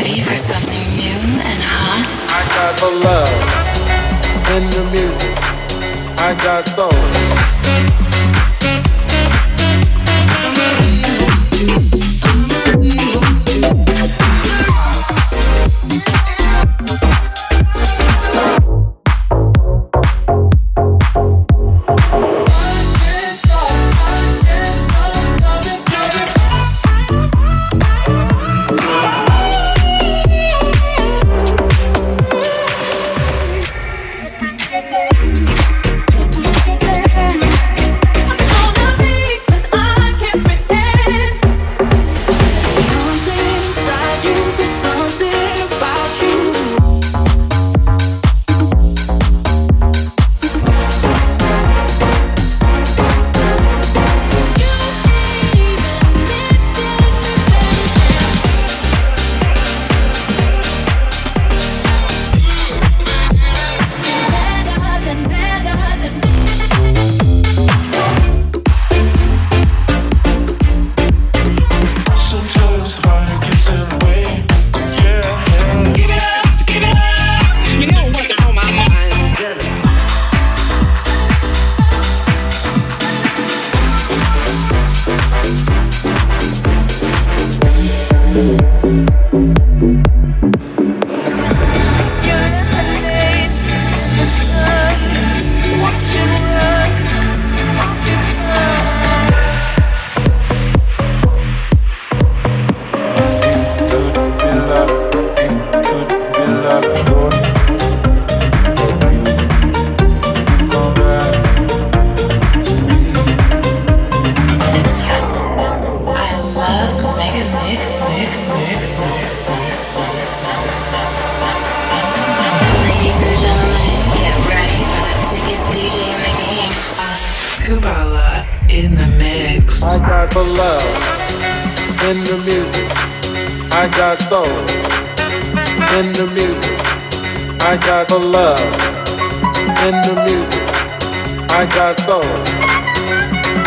ready for something new and hot? I got the love in the music. I got soul.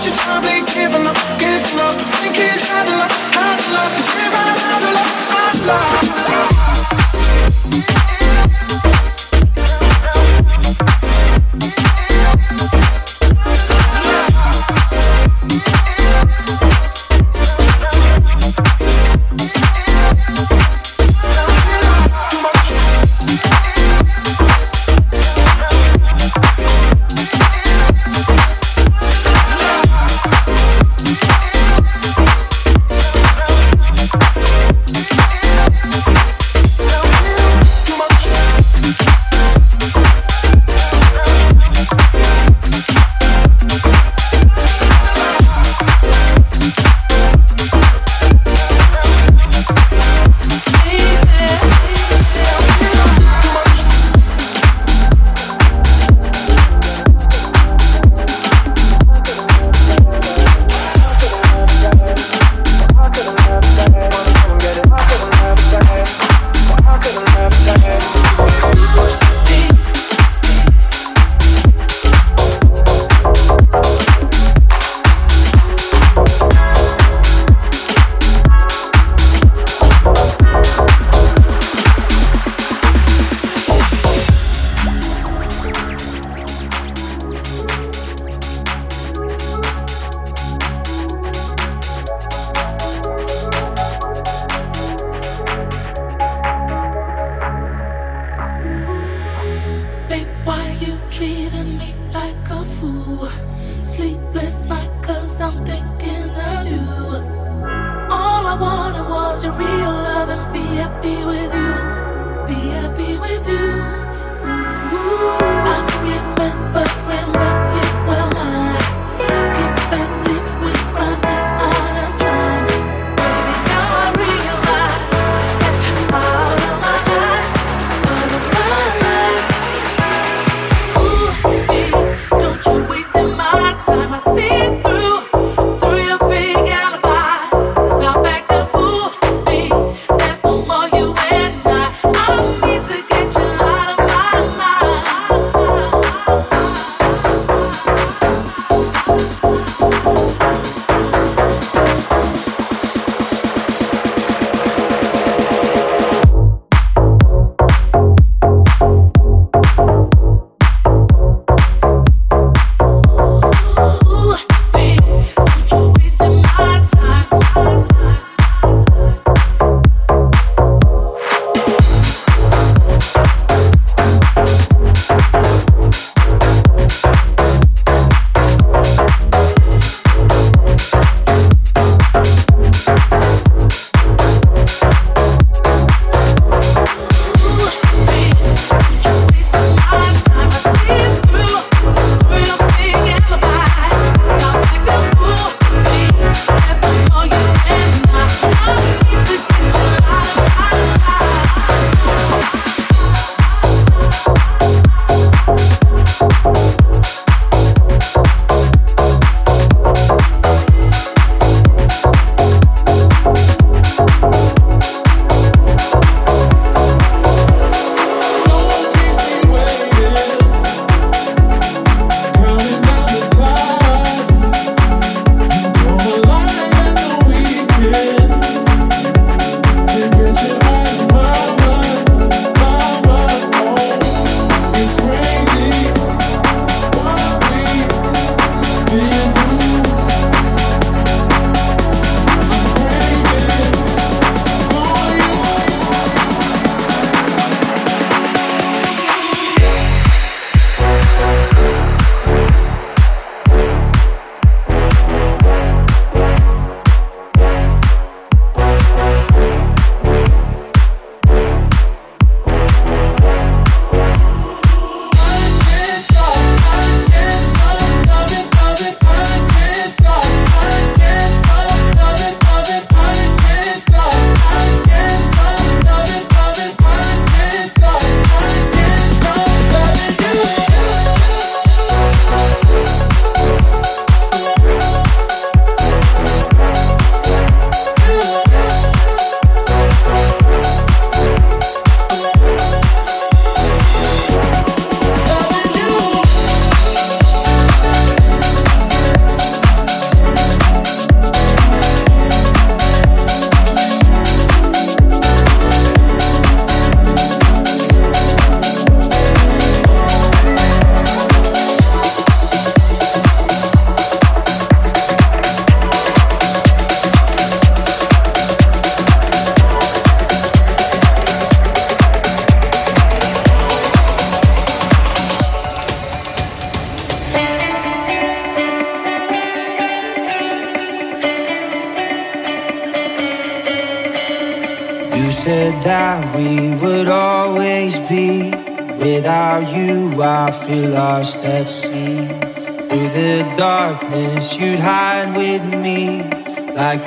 just probably to play a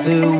the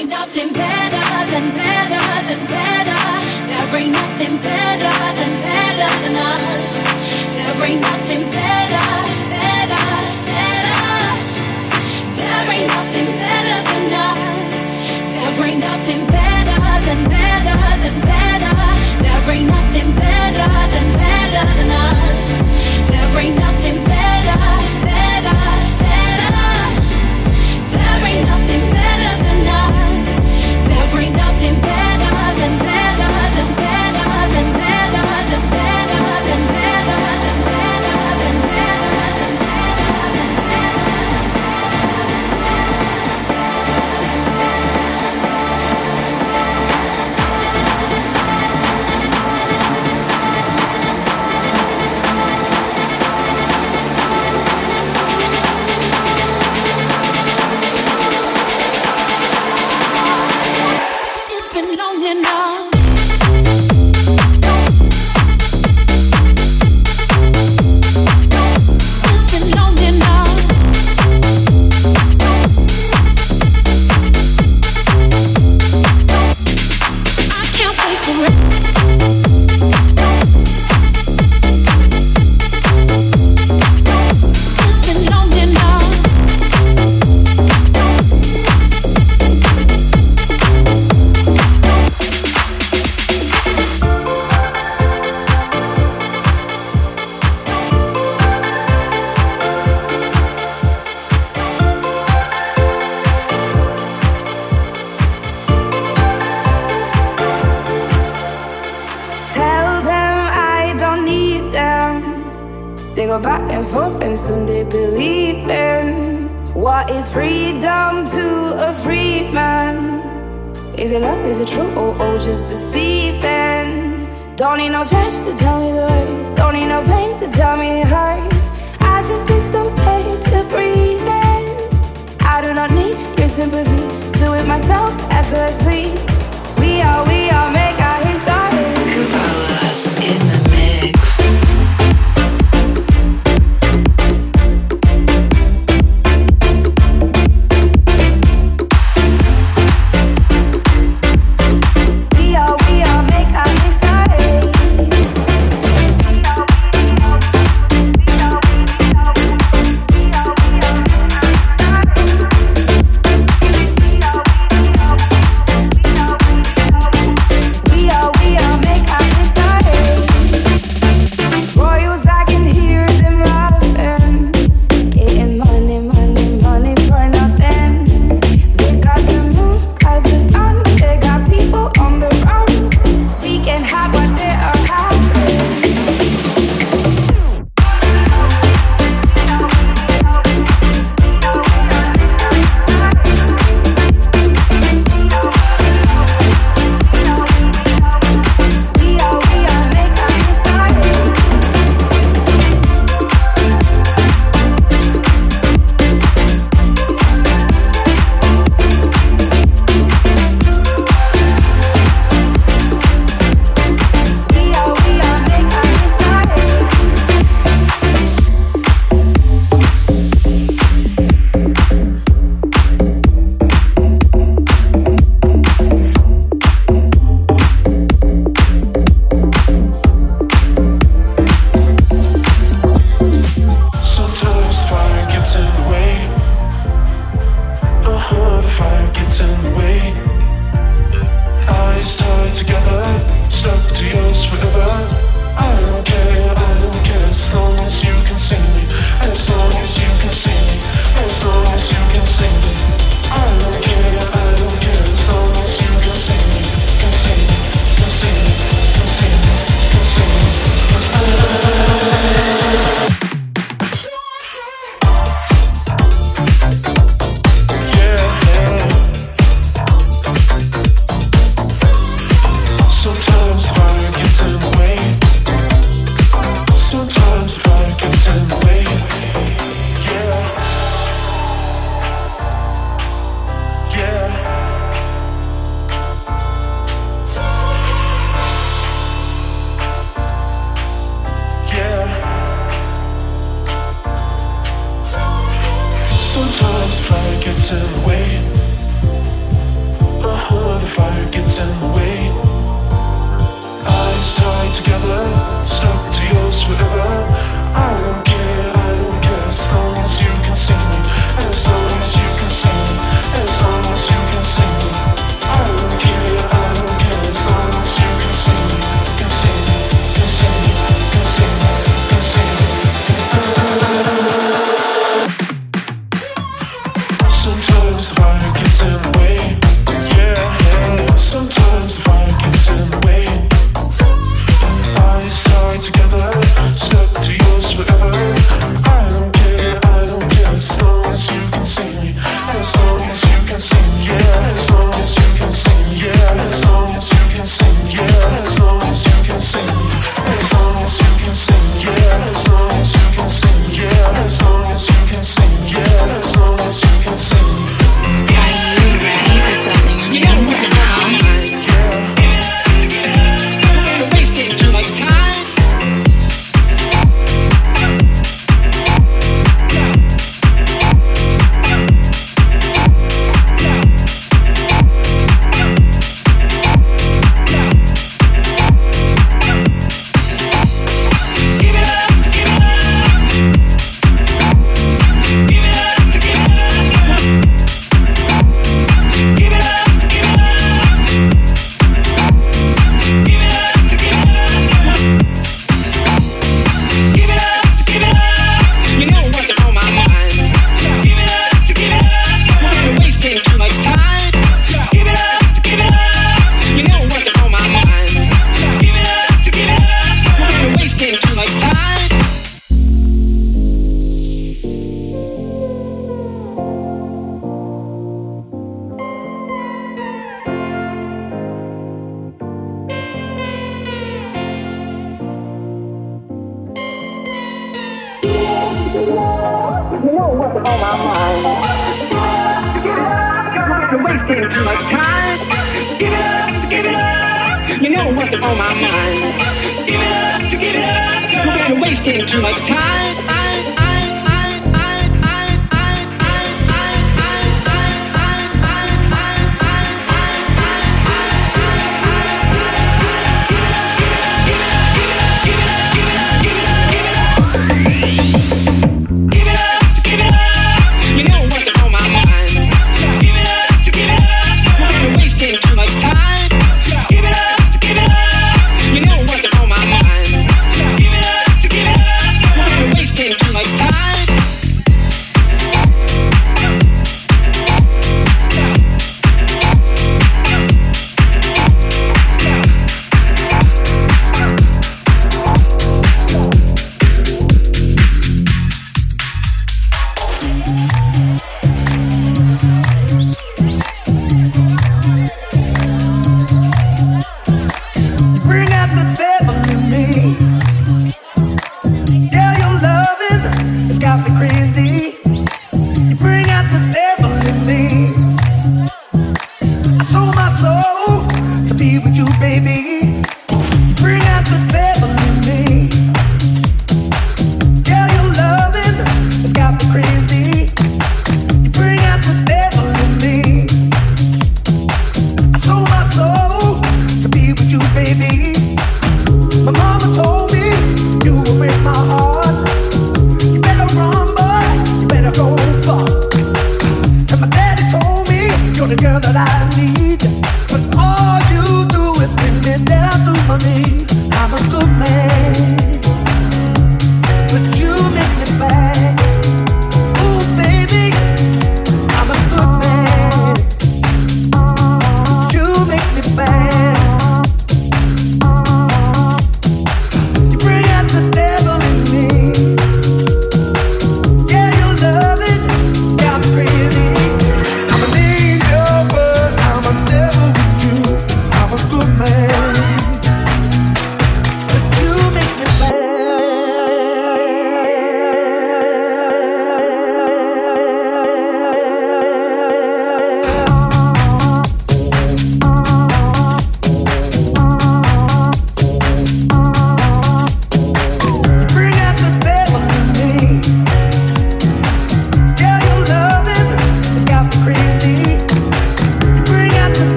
Don't need no pain to tell me it hurts. I just need some pain to breathe in. you wasting too much time. Give it up, give it up. You know what's on my mind. Give it up, give it up. Wasting too much time.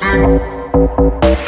Thank